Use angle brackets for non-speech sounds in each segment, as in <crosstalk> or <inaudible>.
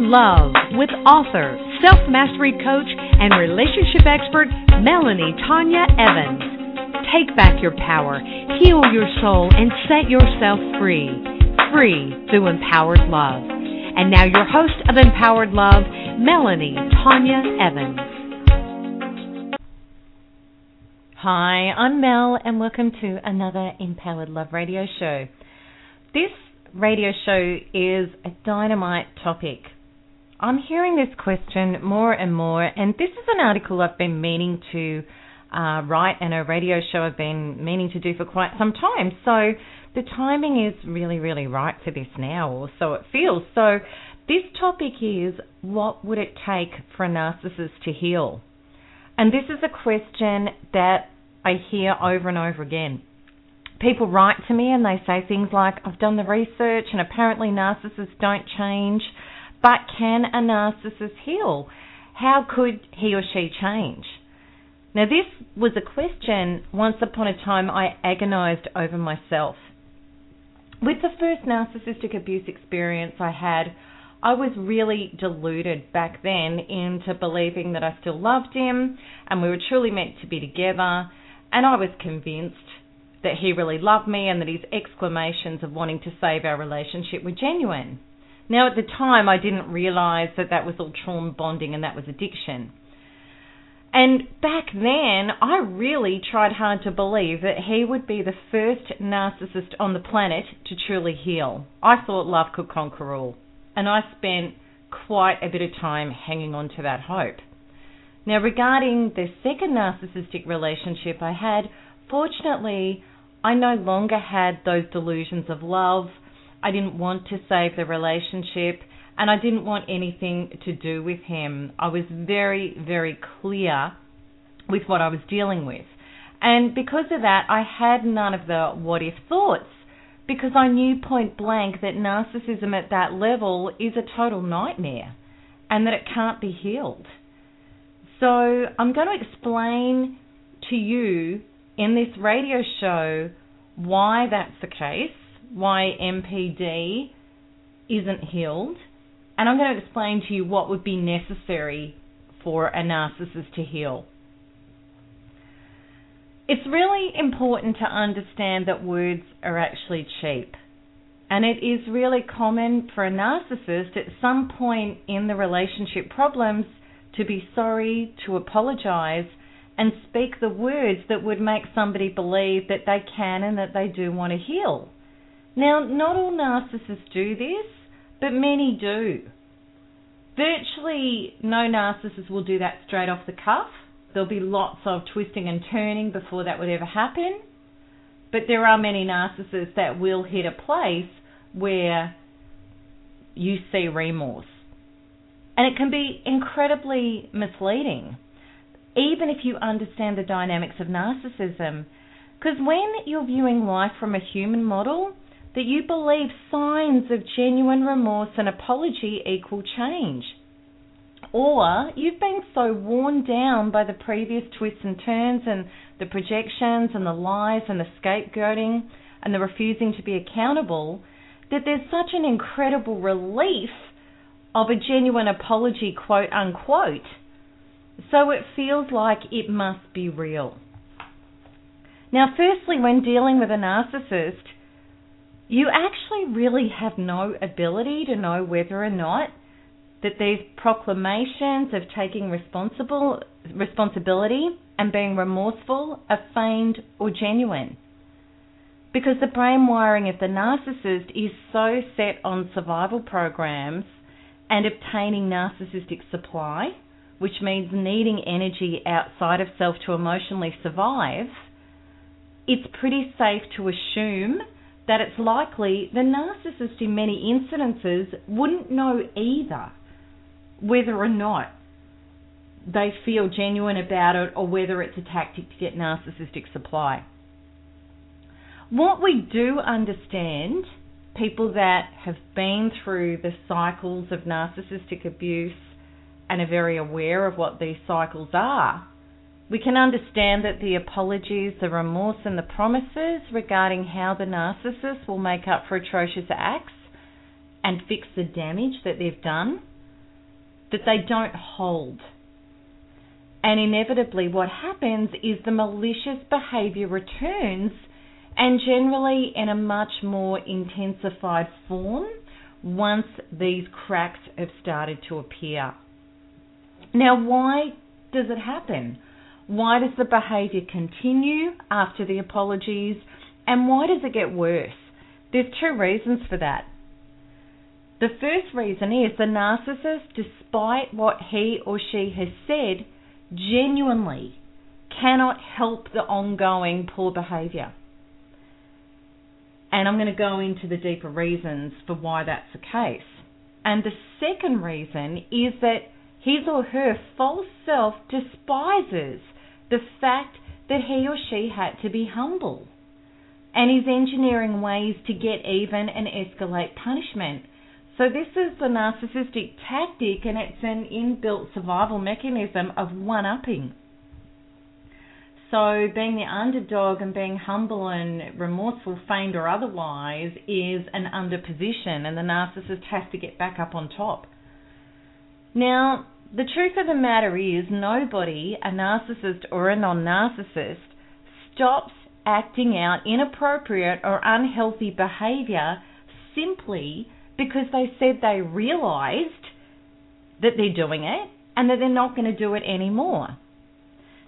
Love with author, self mastery coach, and relationship expert Melanie Tonia Evans. Take back your power, heal your soul, and set yourself free. Free through empowered love. And now, your host of Empowered Love, Melanie Tonia Evans. Hi, I'm Mel, and welcome to another Empowered Love radio show. This radio show is a dynamite topic. I'm hearing this question more and more, and this is an article I've been meaning to uh, write and a radio show I've been meaning to do for quite some time. So the timing is really, really right for this now, or so it feels. So this topic is what would it take for a narcissist to heal? And this is a question that I hear over and over again people write to me and they say things like, I've done the research and apparently narcissists don't change, but can a narcissist heal? How could he or she change? Now, this was a question once upon a time I agonized over myself. With the first narcissistic abuse experience I had, I was really deluded back then into believing that I still loved him and we were truly meant to be together, and I was convinced that he really loved me and that his exclamations of wanting to save our relationship were genuine. Now, at the time, I didn't realize that that was all trauma bonding and that was addiction. And back then, I really tried hard to believe that he would be the first narcissist on the planet to truly heal. I thought love could conquer all. And I spent quite a bit of time hanging on to that hope. Now, regarding the second narcissistic relationship I had, fortunately, I no longer had those delusions of love. I didn't want to save the relationship and I didn't want anything to do with him. I was very, very clear with what I was dealing with. And because of that, I had none of the what if thoughts because I knew point blank that narcissism at that level is a total nightmare and that it can't be healed. So I'm going to explain to you in this radio show why that's the case, why NPD isn't healed, and I'm going to explain to you what would be necessary for a narcissist to heal. It's really important to understand that words are actually cheap. And it is really common for a narcissist at some point in the relationship problems to be sorry, to apologize, and speak the words that would make somebody believe that they can and that they do want to heal. Now, not all narcissists do this, but many do. Virtually no narcissist will do that straight off the cuff. There'll be lots of twisting and turning before that would ever happen. But there are many narcissists that will hit a place where you see remorse. And it can be incredibly misleading even if you understand the dynamics of narcissism. Because when you're viewing life from a human model, that you believe signs of genuine remorse and apology equal change. Or you've been so worn down by the previous twists and turns and the projections and the lies and the scapegoating and the refusing to be accountable that there's such an incredible relief of a genuine apology, quote unquote, so it feels like it must be real. Now, firstly, when dealing with a narcissist, you actually really have no ability to know whether or not that these proclamations of taking responsible responsibility and being remorseful are feigned or genuine. Because the brain wiring of the narcissist is so set on survival programs and obtaining narcissistic supply which means needing energy outside of self to emotionally survive, it's pretty safe to assume that it's likely the narcissist in many incidences wouldn't know either. whether or not they feel genuine about it or whether it's a tactic to get narcissistic supply. What we do understand, people that have been through the cycles of narcissistic abuse and are very aware of what these cycles are, we can understand that the apologies, the remorse, and the promises regarding how the narcissist will make up for atrocious acts and fix the damage that they've done, that they don't hold. And inevitably, what happens is the malicious behaviour returns, and generally in a much more intensified form once these cracks have started to appear. Now, why does it happen? Why does the behaviour continue after the apologies? And why does it get worse? There's two reasons for that. The first reason is the narcissist, despite what he or she has said, genuinely cannot help the ongoing poor behaviour. And I'm going to go into the deeper reasons for why that's the case. And the second reason is that his or her false self despises the fact that he or she had to be humble and is engineering ways to get even and escalate punishment. So, this is the narcissistic tactic, and it's an inbuilt survival mechanism of one upping. So, being the underdog and being humble and remorseful, feigned or otherwise, is an underposition, and the narcissist has to get back up on top. Now, the truth of the matter is, nobody, a narcissist or a non narcissist, stops acting out inappropriate or unhealthy behavior simply because they said they realized that they're doing it and that they're not going to do it anymore.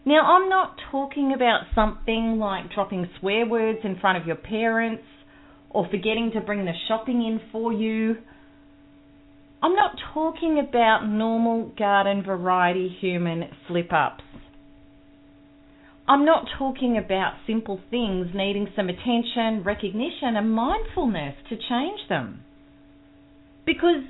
Now, I'm not talking about something like dropping swear words in front of your parents or forgetting to bring the shopping in for you I'm not talking about normal garden variety human slip ups. I'm not talking about simple things needing some attention, recognition, and mindfulness to change them. Because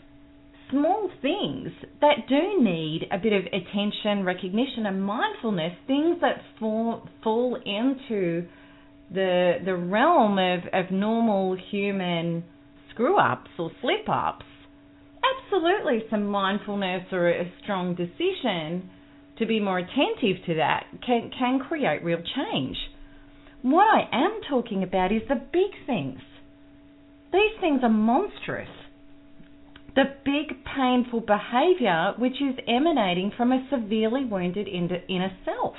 small things that do need a bit of attention, recognition, and mindfulness, things that fall, fall into the the realm of, of normal human screw ups or slip ups, absolutely some mindfulness or a strong decision to be more attentive to that can, can create real change. What I am talking about is the big things. These things are monstrous. The big, painful behaviour which is emanating from a severely wounded inner self.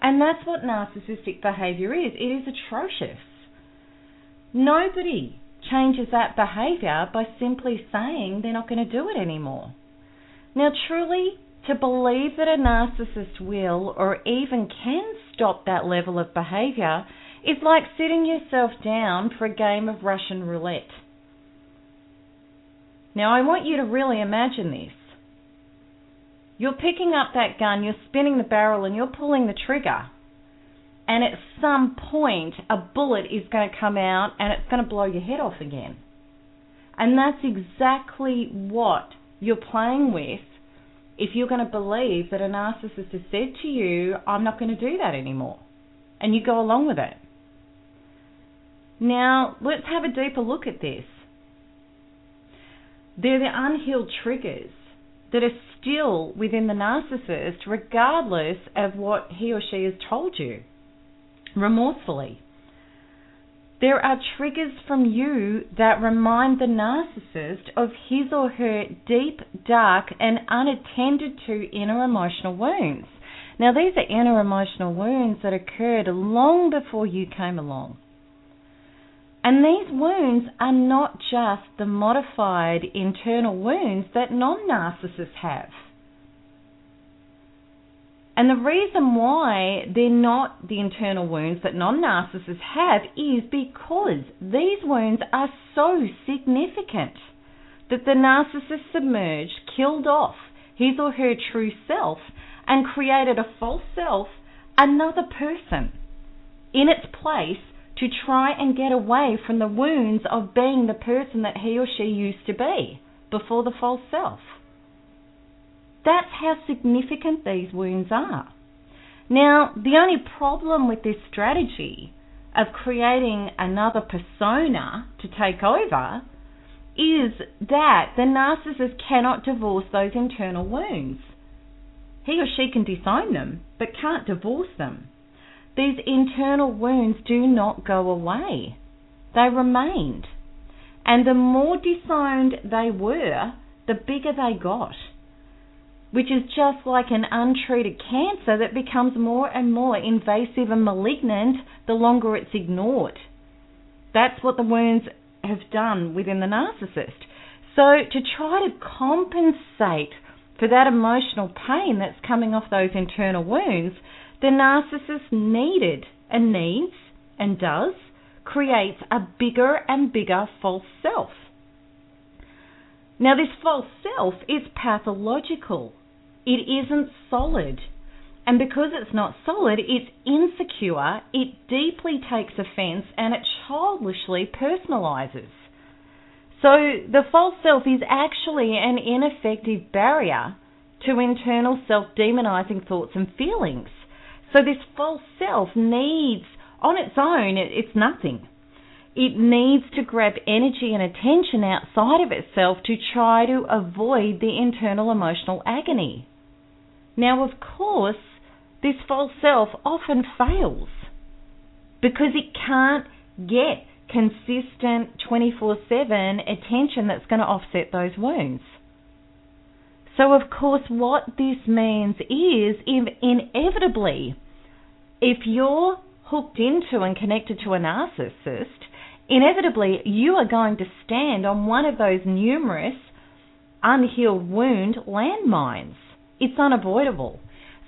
And that's what narcissistic behaviour is. It is atrocious. Nobody changes that behavior by simply saying they're not going to do it anymore. Now, truly, to believe that a narcissist will or even can stop that level of behavior is like sitting yourself down for a game of Russian roulette. Now, I want you to really imagine this. You're picking up that gun, you're spinning the barrel, and you're pulling the trigger and at some point a bullet is going to come out and it's going to blow your head off again. And that's exactly what you're playing with if you're going to believe that a narcissist has said to you, I'm not going to do that anymore. And you go along with it. Now, let's have a deeper look at this. They're the unhealed triggers that are still within the narcissist, regardless of what he or she has told you remorsefully. There are triggers from you that remind the narcissist of his or her deep, dark, and unattended to inner emotional wounds. Now, these are inner emotional wounds that occurred long before you came along. And these wounds are not just the modified internal wounds that non narcissists have. And the reason why they're not the internal wounds that non narcissists have is because these wounds are so significant that the narcissist submerged, killed off his or her true self, and created a false self, another person, in its place to try and get away from the wounds of being the person that he or she used to be before the false self. That's how significant these wounds are. Now, the only problem with this strategy of creating another persona to take over is that the narcissist cannot divorce those internal wounds. He or she can disown them, but can't divorce them. These internal wounds do not go away, they remained. And the more disowned they were, the bigger they got which is just like an untreated cancer that becomes more and more invasive and malignant the longer it's ignored. That's what the wounds have done within the narcissist. So, to try to compensate for that emotional pain that's coming off those internal wounds, the narcissist needed and needs and does creates a bigger and bigger false self. Now, this false self is pathological. It isn't solid. And because it's not solid, it's insecure, it deeply takes offense, and it childishly personalizes. So the false self is actually an ineffective barrier to internal self demonizing thoughts and feelings. So this false self needs, on its own, it's nothing. It needs to grab energy and attention outside of itself to try to avoid the internal emotional agony. Now, of course, this false self often fails because it can't get consistent 24 7 attention that's going to offset those wounds. So, of course, what this means is inevitably, if you're hooked into and connected to a narcissist, inevitably you are going to stand on one of those numerous unhealed wound landmines. It's unavoidable.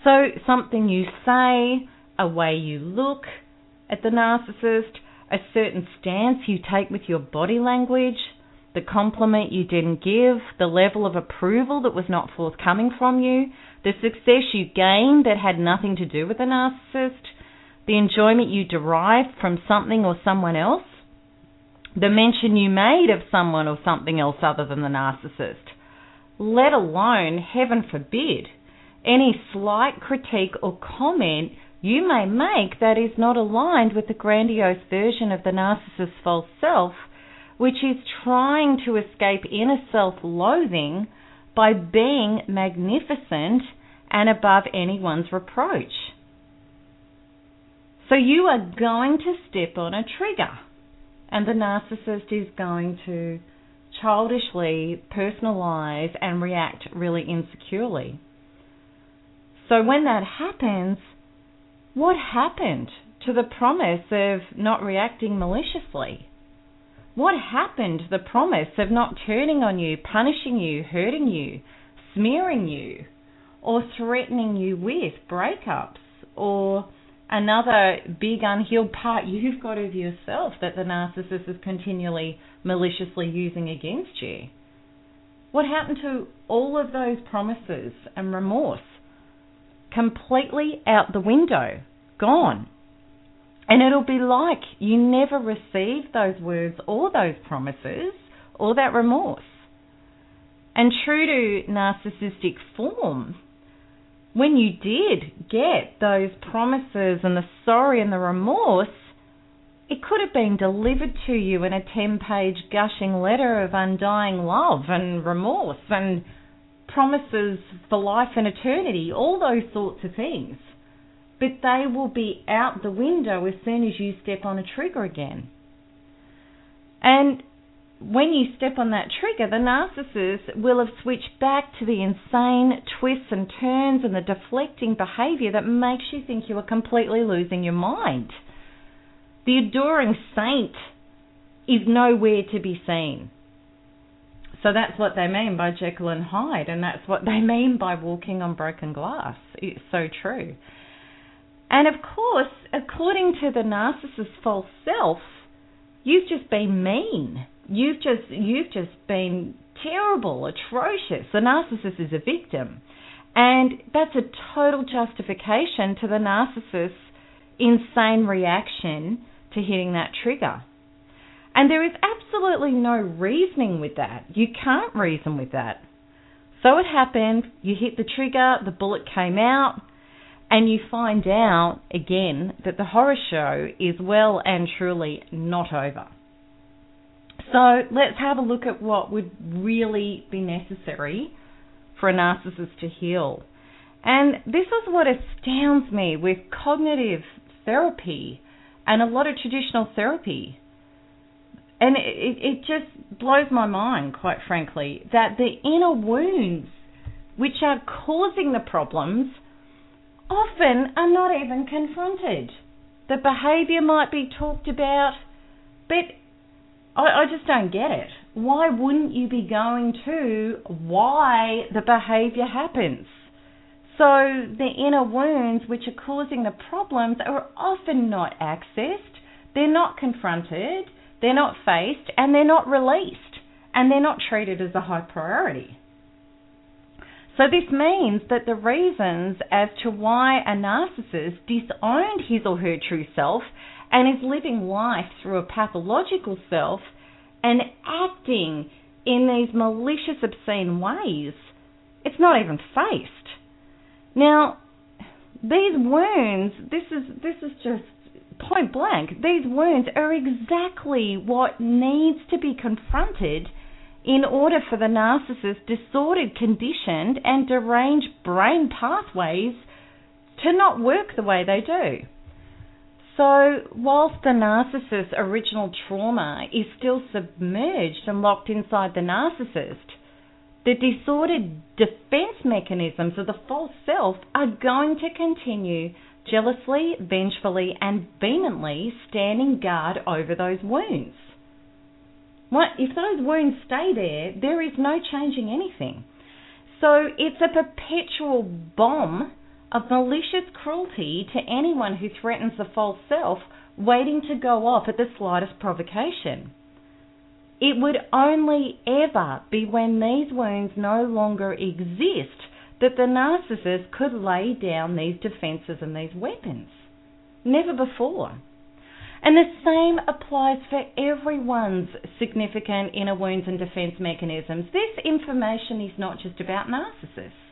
So, something you say, a way you look at the narcissist, a certain stance you take with your body language, the compliment you didn't give, the level of approval that was not forthcoming from you, the success you gained that had nothing to do with the narcissist, the enjoyment you derived from something or someone else, the mention you made of someone or something else other than the narcissist let alone, heaven forbid, any slight critique or comment you may make that is not aligned with the grandiose version of the narcissist's false self, which is trying to escape inner self loathing by being magnificent and above anyone's reproach. So you are going to step on a trigger, and the narcissist is going to childishly personalize and react really insecurely. So when that happens, what happened to the promise of not reacting maliciously? What happened to the promise of not turning on you, punishing you, hurting you, smearing you, or threatening you with breakups or another big unhealed part you've got of yourself that the narcissist is continually maliciously using against you. What happened to all of those promises and remorse? Completely out the window, gone. And it'll be like you never received those words or those promises or that remorse. And true to narcissistic form, when you did get those promises and the sorry and the remorse, it could have been delivered to you in a 10 page gushing letter of undying love and remorse and promises for life and eternity, all those sorts of things. But they will be out the window as soon as you step on a trigger again. And when you step on that trigger, the narcissist will have switched back to the insane twists and turns and the deflecting behavior that makes you think you are completely losing your mind. The adoring saint is nowhere to be seen. So that's what they mean by Jekyll and Hyde, and that's what they <laughs> mean by walking on broken glass. It's so true. And of course, according to the narcissist's false self, you've just been mean you've just you've just been terrible, atrocious. The narcissist is a victim. And that's a total justification to the narcissist's insane reaction to hitting that trigger. And there is absolutely no reasoning with that. You can't reason with that. So it happened, you hit the trigger, the bullet came out, and you find out again that the horror show is well and truly not over. So let's have a look at what would really be necessary for a narcissist to heal. And this is what astounds me with cognitive therapy and a lot of traditional therapy. And it, it just blows my mind, quite frankly, that the inner wounds which are causing the problems often are not even confronted. The behaviour might be talked about, but I, I just don't get it. Why wouldn't you be going to why the behaviour happens? So the inner wounds which are causing the problems are often not accessed, they're not confronted, they're not faced, and they're not released, and they're not treated as a high priority. So this means that the reasons as to why a narcissist disowned his or her true self and is living life through a pathological self and acting in these malicious, obscene ways, it's not even faced. Now, these wounds, this is this is just point blank. These wounds are exactly what needs to be confronted in order for the narcissist's disordered, conditioned, and deranged brain pathways to not work the way they do. So, whilst the narcissist's original trauma is still submerged and locked inside the narcissist, the disordered defense mechanisms of the false self are going to continue jealously, vengefully, and vehemently standing guard over those wounds. What, if those wounds stay there, there is no changing anything. So it's a perpetual bomb of malicious cruelty to anyone who threatens the false self, waiting to go off at the slightest provocation. It would only ever be when these wounds no longer exist that the narcissist could lay down these defenses and these weapons. Never before. And the same applies for everyone's significant inner wounds and defense mechanisms. This information is not just about narcissists.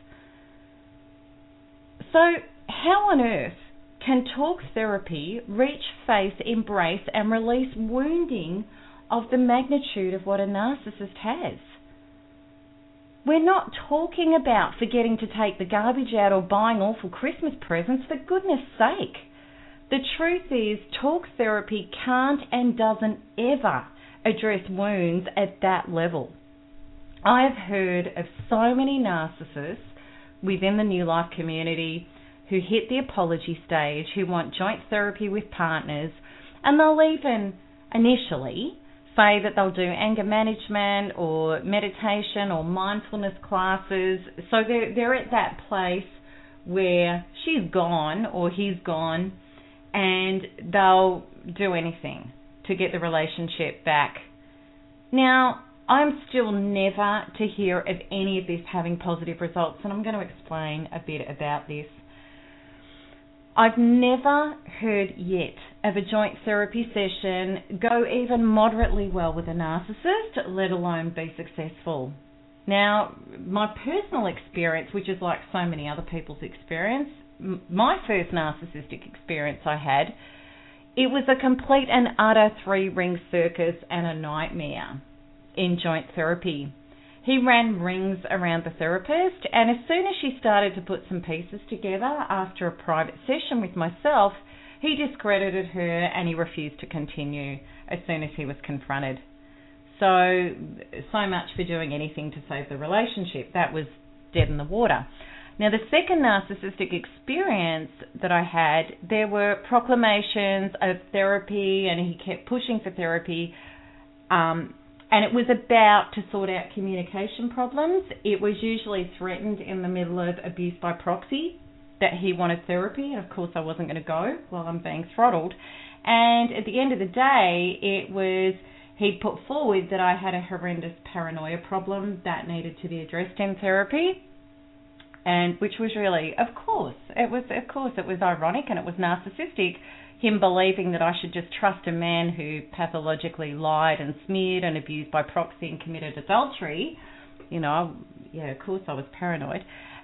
So, how on earth can talk therapy reach, face, embrace, and release wounding of the magnitude of what a narcissist has. We're not talking about forgetting to take the garbage out or buying awful Christmas presents, for goodness sake. The truth is, talk therapy can't and doesn't ever address wounds at that level. I've heard of so many narcissists within the New Life community who hit the apology stage, who want joint therapy with partners, and they'll even initially say that they'll do anger management or meditation or mindfulness classes. So they're, they're at that place where she's gone or he's gone and they'll do anything to get the relationship back. Now, I'm still never to hear of any of this having positive results, and I'm going to explain a bit about this. I've never heard yet of a joint therapy session go even moderately well with a narcissist, let alone be successful. Now, my personal experience, which is like so many other people's experience, my first narcissistic experience I had, it was a complete and utter three ring circus and a nightmare in joint therapy. He ran rings around the therapist, and as soon as she started to put some pieces together after a private session with myself, he discredited her and he refused to continue as soon as he was confronted. So, so much for doing anything to save the relationship. That was dead in the water. Now, the second narcissistic experience that I had, there were proclamations of therapy, and he kept pushing for therapy. Um, and it was about to sort out communication problems. It was usually threatened in the middle of abuse by proxy that he wanted therapy, and of course I wasn't going to go while I'm being throttled. And at the end of the day, it was he put forward that I had a horrendous paranoia problem that needed to be addressed in therapy. And which was really, of course, it was, of course, it was ironic and it was narcissistic him believing that I should just trust a man who pathologically lied and smeared and abused by proxy and committed adultery, you know, yeah, of course I was paranoid.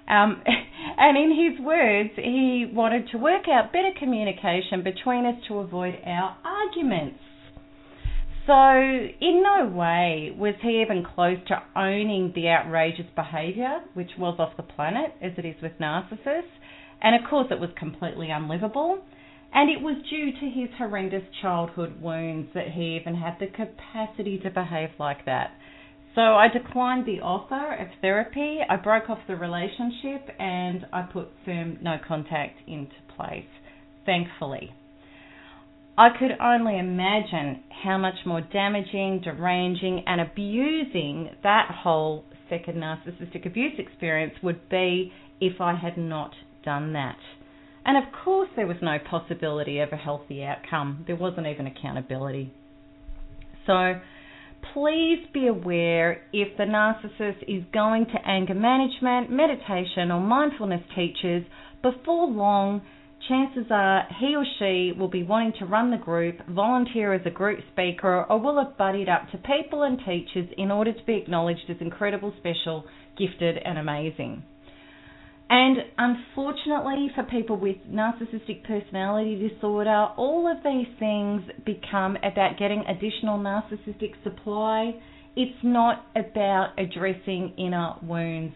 Um, <laughs> and in his words, he wanted to work out better communication between us to avoid our arguments. So, in no way was he even close to owning the outrageous behaviour, which was off the planet, as it is with narcissists. And of course, it was completely unlivable. And it was due to his horrendous childhood wounds that he even had the capacity to behave like that. So I declined the offer of therapy, I broke off the relationship, and I put firm no contact into place, thankfully. I could only imagine how much more damaging, deranging, and abusing that whole second narcissistic abuse experience would be if I had not done that. And of course, there was no possibility of a healthy outcome, there wasn't even accountability. So, please be aware if the narcissist is going to anger management, meditation, or mindfulness teachers before long. Chances are he or she will be wanting to run the group, volunteer as a group speaker, or will have buddied up to people and teachers in order to be acknowledged as incredible, special, gifted, and amazing. And unfortunately, for people with narcissistic personality disorder, all of these things become about getting additional narcissistic supply. It's not about addressing inner wounds.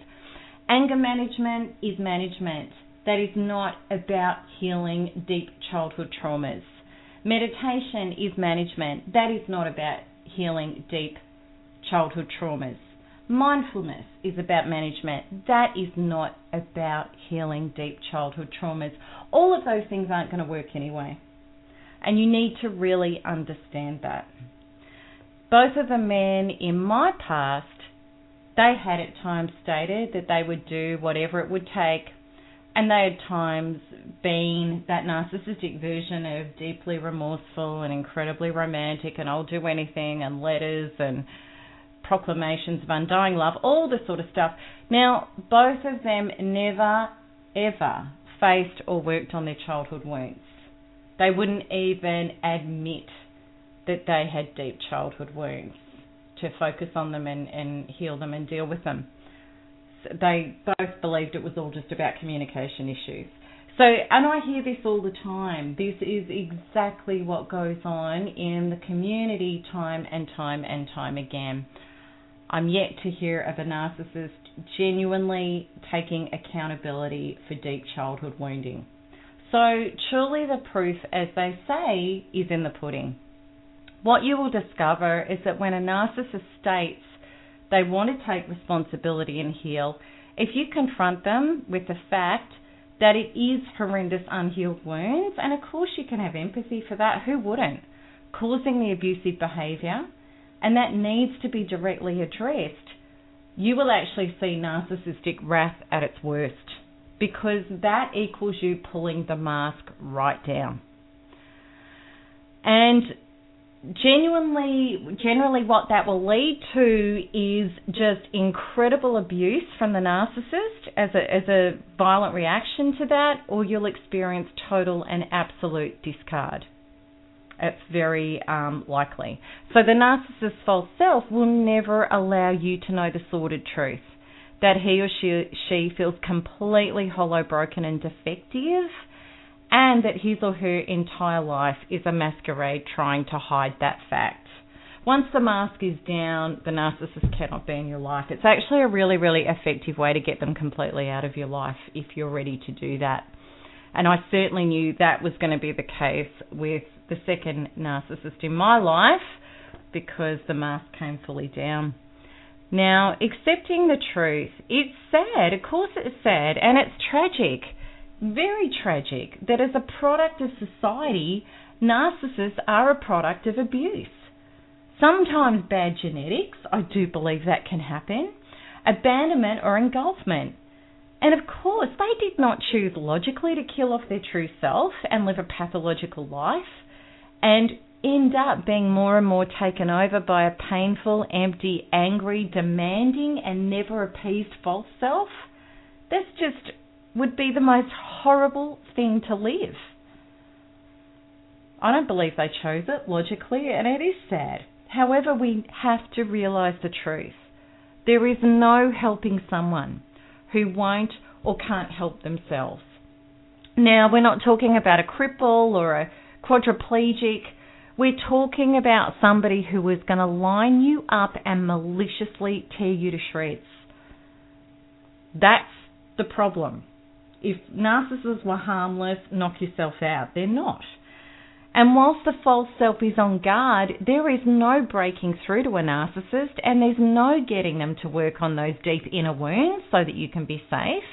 Anger management is management. That is not about healing deep childhood traumas. Meditation is management. That is not about healing deep childhood traumas. Mindfulness is about management. That is not about healing deep childhood traumas. All of those things aren't going to work anyway. And you need to really understand that. Both of the men in my past, they had at times stated that they would do whatever it would take. And they had times been that narcissistic version of deeply remorseful and incredibly romantic and I'll do anything and letters and proclamations of undying love, all this sort of stuff. Now, both of them never, ever faced or worked on their childhood wounds. They wouldn't even admit that they had deep childhood wounds to focus on them and, and heal them and deal with them. So they both believed it was all just about communication issues. So, and I hear this all the time. This is exactly what goes on in the community time and time and time again. I'm yet to hear of a narcissist genuinely taking accountability for deep childhood wounding. So, truly, the proof, as they say, is in the pudding. What you will discover is that when a narcissist states they want to take responsibility and heal, if you confront them with the fact that it is horrendous unhealed wounds, and of course you can have empathy for that, who wouldn't? Causing the abusive behaviour, and that needs to be directly addressed, you will actually see narcissistic wrath at its worst because that equals you pulling the mask right down. And genuinely generally what that will lead to is just incredible abuse from the narcissist as a as a violent reaction to that or you'll experience total and absolute discard it's very um, likely. So the narcissist's false self will never allow you to know the sordid truth that he or she, she feels completely hollow, broken, and defective, and that his or her entire life is a masquerade trying to hide that fact. Once the mask is down, the narcissist cannot be in your life. It's actually a really, really effective way to get them completely out of your life if you're ready to do that. And I certainly knew that was going to be the case with the second narcissist in my life because the mask came fully down. Now, accepting the truth, it's sad. Of course, it's sad and it's tragic, very tragic, that as a product of society, narcissists are a product of abuse. Sometimes bad genetics, I do believe that can happen, abandonment or engulfment. And of course, they did not choose logically to kill off their true self and live a pathological life and end up being more and more taken over by a painful, empty, angry, demanding, and never appeased false self, this just would be the most horrible thing to live. I don't believe they chose it logically, and it is sad. However, we have to realise the truth. There is no helping someone who won't or can't help themselves. Now, we're not talking about a cripple or a quadriplegic. We're talking about somebody who is going to line you up and maliciously tear you to shreds. That's the problem. If narcissists were harmless, knock yourself out. They're not. And whilst the false self is on guard, there is no breaking through to a narcissist and there's no getting them to work on those deep inner wounds so that you can be safe.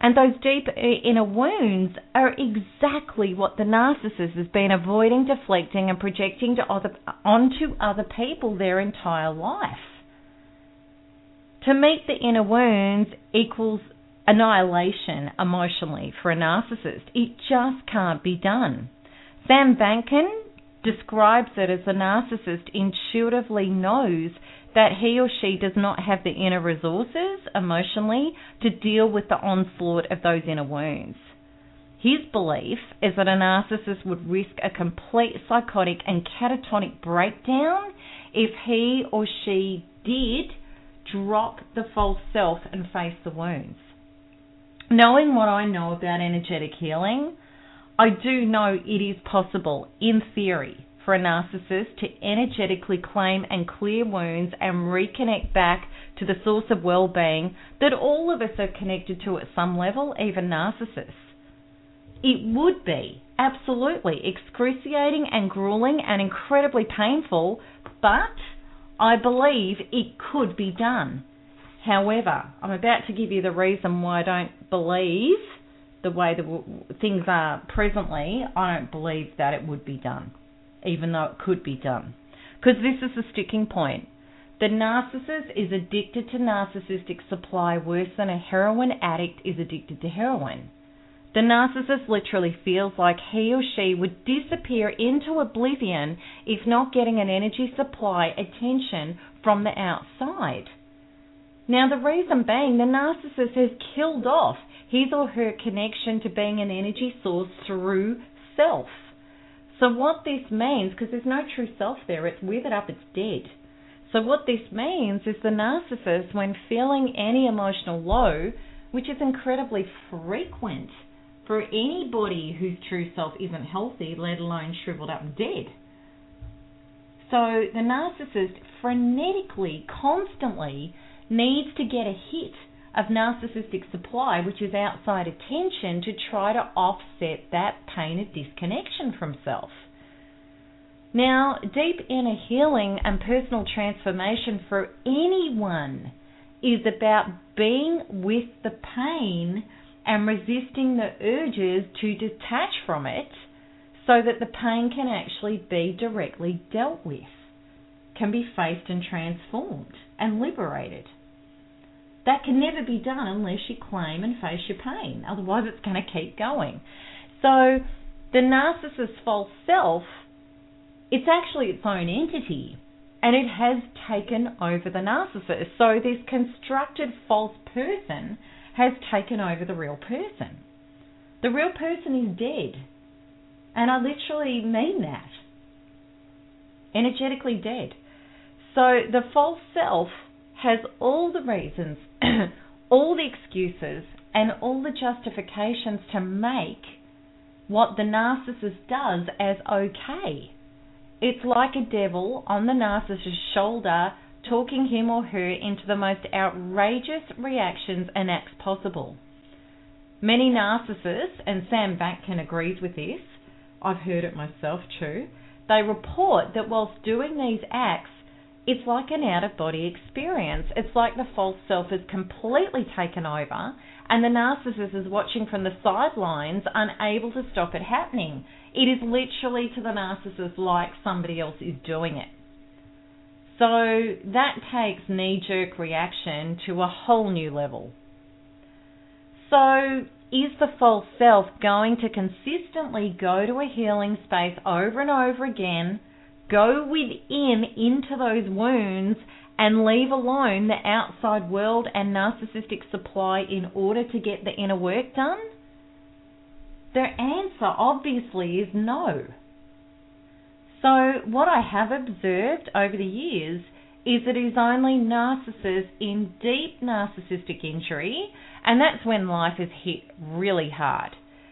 And those deep uh, inner wounds are exactly what the narcissist has been avoiding, deflecting, and projecting to other, onto other people their entire life. To meet the inner wounds equals annihilation emotionally for a narcissist. It just can't be done. Sam Vaknin describes it as a narcissist intuitively knows that he or she does not have the inner resources emotionally to deal with the onslaught of those inner wounds. His belief is that a narcissist would risk a complete psychotic and catatonic breakdown if he or she did drop the false self and face the wounds. Knowing what I know about energetic healing, I do know it is possible, in theory, for a narcissist to energetically claim and clear wounds and reconnect back to the source of well being that all of us are connected to at some level, even narcissists. It would be absolutely excruciating and grueling and incredibly painful, but I believe it could be done. However, I'm about to give you the reason why I don't believe the way the things are presently, I don't believe that it would be done, even though it could be done. Because this is the sticking point. The narcissist is addicted to narcissistic supply worse than a heroin addict is addicted to heroin. The narcissist literally feels like he or she would disappear into oblivion if not getting an energy supply attention from the outside. Now, the reason being the narcissist has killed off his or her connection to being an energy source through self. So, what this means, because there's no true self there, it's withered up, it's dead. So, what this means is the narcissist, when feeling any emotional low, which is incredibly frequent for anybody whose true self isn't healthy, let alone shriveled up and dead. So, the narcissist frenetically, constantly needs to get a hit of narcissistic supply, which is outside attention, to try to offset that pain of disconnection from self. Now, deep inner healing and personal transformation for anyone is about being with the pain and resisting the urges to detach from it so that the pain can actually be directly dealt with, can be faced and transformed and liberated. That can never be done unless you claim and face your pain. Otherwise, it's going to keep going. So, the narcissist's false self, it's actually its own entity and it has taken over the narcissist. So, this constructed false person has taken over the real person. The real person is dead. And I literally mean that. Energetically dead. So, the false self has all the reasons <clears throat> all the excuses and all the justifications to make what the narcissist does as okay. It's like a devil on the narcissist's shoulder talking him or her into the most outrageous reactions and acts possible. Many narcissists, and Sam Vaknin agrees with this, I've heard it myself too, they report that whilst doing these acts, it's like an out of body experience. It's like the false self is completely taken over and the narcissist is watching from the sidelines, unable to stop it happening. It is literally to the narcissist like somebody else is doing it. So that takes knee jerk reaction to a whole new level. So, is the false self going to consistently go to a healing space over and over again? Go within into those wounds and leave alone the outside world and narcissistic supply in order to get the inner work done? Their answer obviously is no. So, what I have observed over the years is that it is only narcissists in deep narcissistic injury, and that's when life is hit really hard,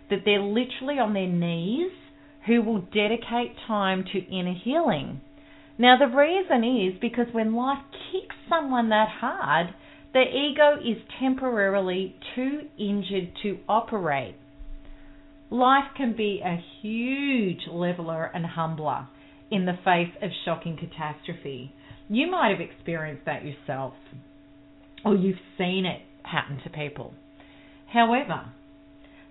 that they're literally on their knees who will dedicate time to inner healing. Now, the reason is because when life kicks someone that hard, the ego is temporarily too injured to operate. Life can be a huge leveler and humbler in the face of shocking catastrophe. You might have experienced that yourself, or you've seen it happen to people. However,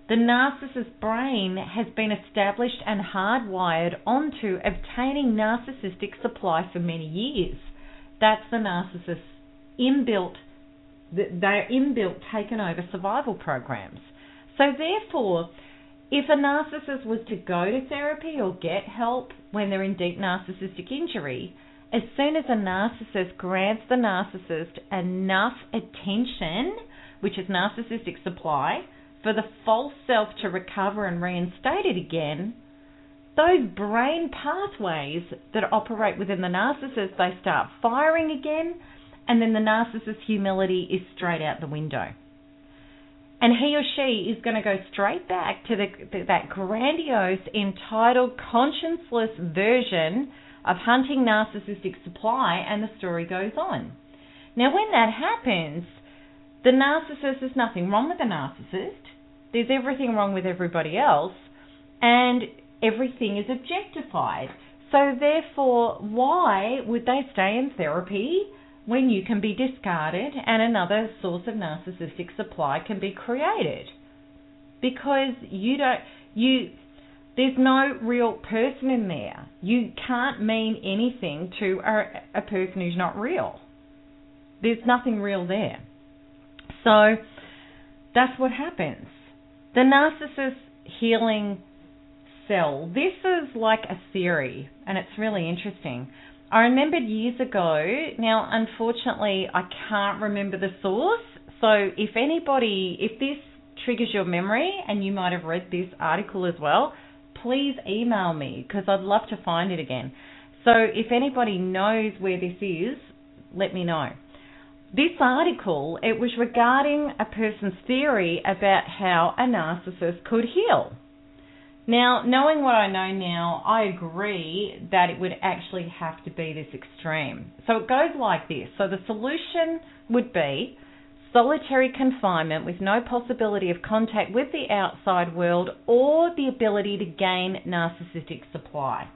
the narcissist's brain has been established and hardwired onto obtaining narcissistic supply for many years. That's the narcissist's inbuilt, they're inbuilt taken over survival programs. So, therefore, if a narcissist was to go to therapy or get help when they're in deep narcissistic injury, as soon as a narcissist grants the narcissist enough attention, which is narcissistic supply, for the false self to recover and reinstate it again, those brain pathways that operate within the narcissist, they start firing again, and then the narcissist's humility is straight out the window. And he or she is going to go straight back to the, that grandiose, entitled, conscienceless version of hunting narcissistic supply, and the story goes on. Now, when that happens, the narcissist, there's nothing wrong with the narcissist, there's everything wrong with everybody else, and everything is objectified. So, therefore, why would they stay in therapy when you can be discarded and another source of narcissistic supply can be created? Because you don't, you, there's no real person in there. You can't mean anything to a, a person who's not real. There's nothing real there. So that's what happens. The narcissist healing cell. This is like a theory, and it's really interesting. I remembered years ago, now unfortunately I can't remember the source, so if anybody, if this triggers your memory and you might have read this article as well, please email me because I'd love to find it again. So if anybody knows where this is, let me know. This article, it was regarding a person's theory about how a narcissist could heal. Now, knowing what I know now, I agree that it would actually have to be this extreme. So it goes like this. So the solution would be solitary confinement with no possibility of contact with the outside world or the ability to gain narcissistic supply.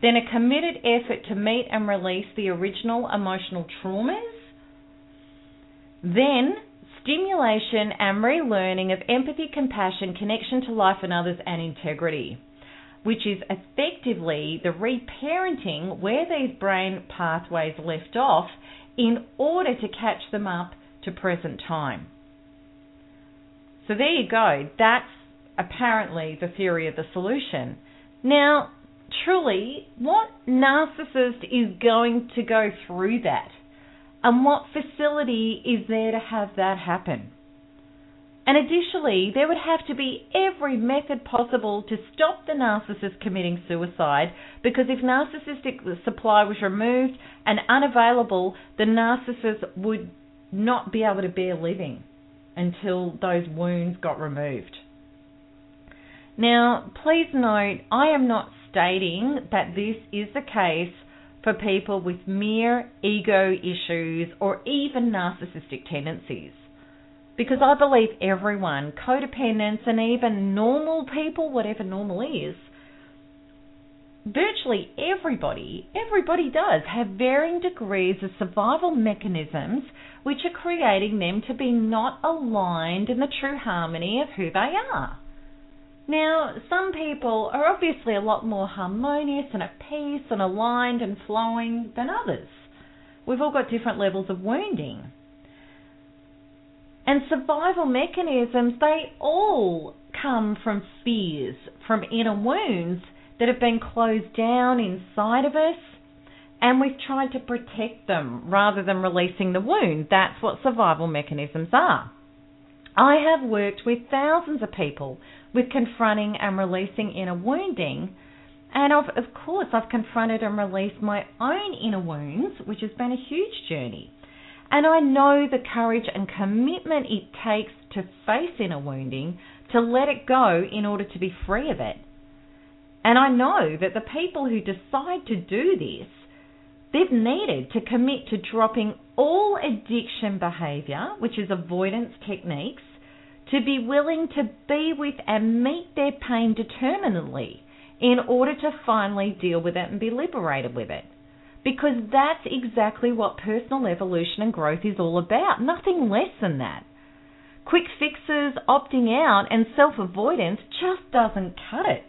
Then a committed effort to meet and release the original emotional traumas. Then stimulation and relearning of empathy, compassion, connection to life and others, and integrity, which is effectively the reparenting where these brain pathways left off in order to catch them up to present time. So there you go. That's apparently the theory of the solution. Now, truly, what narcissist is going to go through that? And what facility is there to have that happen? And additionally, there would have to be every method possible to stop the narcissist committing suicide because if narcissistic supply was removed and unavailable, the narcissist would not be able to bear living until those wounds got removed. Now, please note, I am not stating that this is the case for people with mere ego issues or even narcissistic tendencies. Because I believe everyone, codependents, and even normal people, whatever normal is, virtually everybody, everybody does have varying degrees of survival mechanisms which are creating them to be not aligned in the true harmony of who they are. Now, some people are obviously a lot more harmonious and at peace and aligned and flowing than others. We've all got different levels of wounding. And survival mechanisms, they all come from fears, from inner wounds that have been closed down inside of us and we've tried to protect them rather than releasing the wound. That's what survival mechanisms are. I have worked with thousands of people with confronting and releasing inner wounding And of, of course, I've confronted and released my own inner wounds, which has been a huge journey. And I know the courage and commitment it takes to face inner wounding, to let it go in order to be free of it. And I know that the people who decide to do this, they've needed to commit to dropping all addiction behavior, which is avoidance techniques, to be willing to be with and meet their pain determinedly in order to finally deal with it and be liberated with it. Because that's exactly what personal evolution and growth is all about, nothing less than that. Quick fixes, opting out, and self avoidance just doesn't cut it.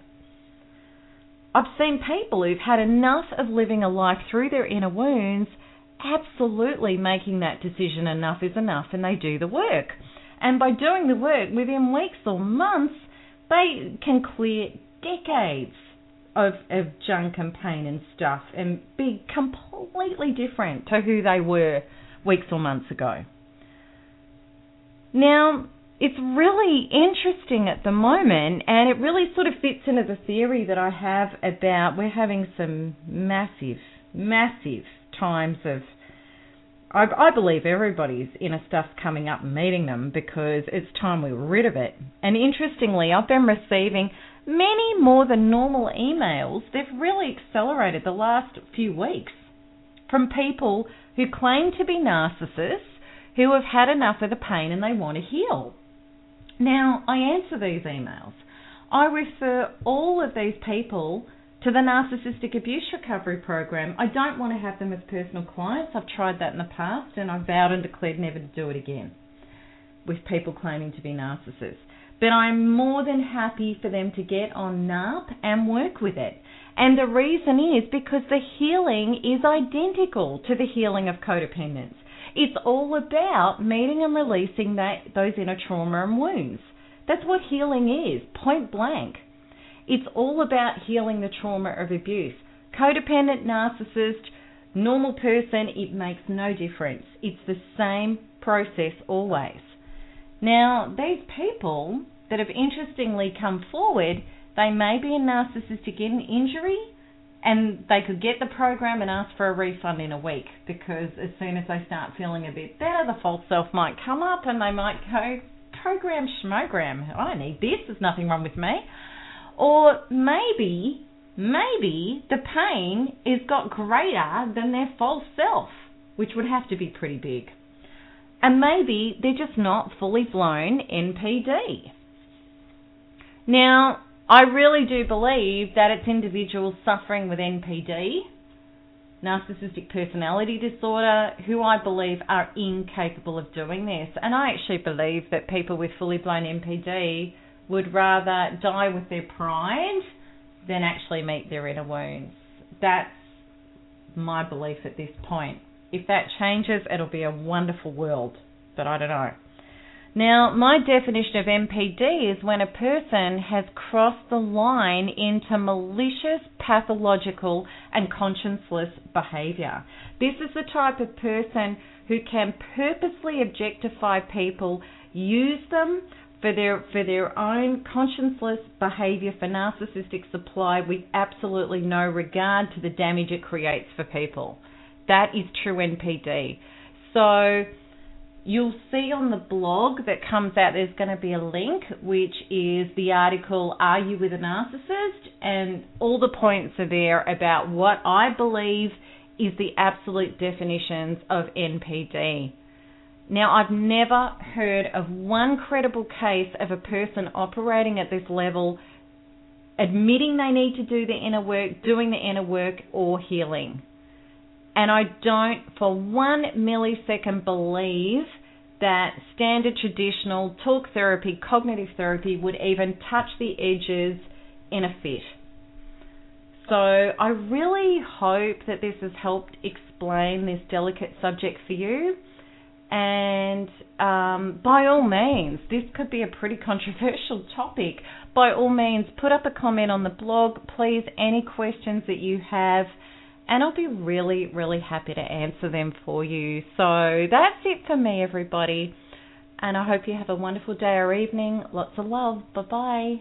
I've seen people who've had enough of living a life through their inner wounds absolutely making that decision enough is enough and they do the work. And by doing the work within weeks or months, they can clear decades of, of junk and pain and stuff and be completely different to who they were weeks or months ago. Now, it's really interesting at the moment, and it really sort of fits into the theory that I have about we're having some massive, massive times of. I, I believe everybody's inner stuff's coming up and meeting them because it's time we were rid of it. And interestingly, I've been receiving many more than normal emails. They've really accelerated the last few weeks from people who claim to be narcissists who have had enough of the pain and they want to heal. Now, I answer these emails. I refer all of these people to the Narcissistic Abuse Recovery Program. I don't want to have them as personal clients. I've tried that in the past and I've vowed and declared never to do it again with people claiming to be narcissists. But I'm more than happy for them to get on NARP and work with it. And the reason is because the healing is identical to the healing of codependence. It's all about meeting and releasing that those inner trauma and wounds. That's what healing is, point blank. It's all about healing the trauma of abuse. Codependent, narcissist, normal person, it makes no difference. It's the same process always. Now, these people that have interestingly come forward, they may be a narcissistic in- injury, and they could get the program and ask for a refund in a week because as soon as they start feeling a bit better, the false self might come up and they might go, program schmogram, I don't need this, there's nothing wrong with me. Or maybe, maybe the pain is got greater than their false self, which would have to be pretty big. And maybe they're just not fully blown NPD. Now, I really do believe that it's individuals suffering with NPD, narcissistic personality disorder, who I believe are incapable of doing this. And I actually believe that people with fully blown NPD would rather die with their pride than actually meet their inner wounds. That's my belief at this point. If that changes, it'll be a wonderful world, but I don't know. Now, my definition of NPD is when a person has crossed the line into malicious, pathological, and conscienceless behavior. This is the type of person who can purposely objectify people, use them for their for their own conscienceless behavior for narcissistic supply with absolutely no regard to the damage it creates for people. That is true NPD. So You'll see on the blog that comes out, there's going to be a link, which is the article, Are You with a Narcissist? And all the points are there about what I believe is the absolute definitions of NPD. Now, I've never heard of one credible case of a person operating at this level admitting they need to do the inner work, doing the inner work, or healing. And I don't for one millisecond believe that standard traditional talk therapy, cognitive therapy would even touch the edges in a fit. So I really hope that this has helped explain this delicate subject for you. And um, by all means, this could be a pretty controversial topic. By all means, put up a comment on the blog. Please, any questions that you have and I'll be really, really happy to answer them for you. So that's it for me, everybody. And I hope you have a wonderful day or evening. Lots of love. Bye bye.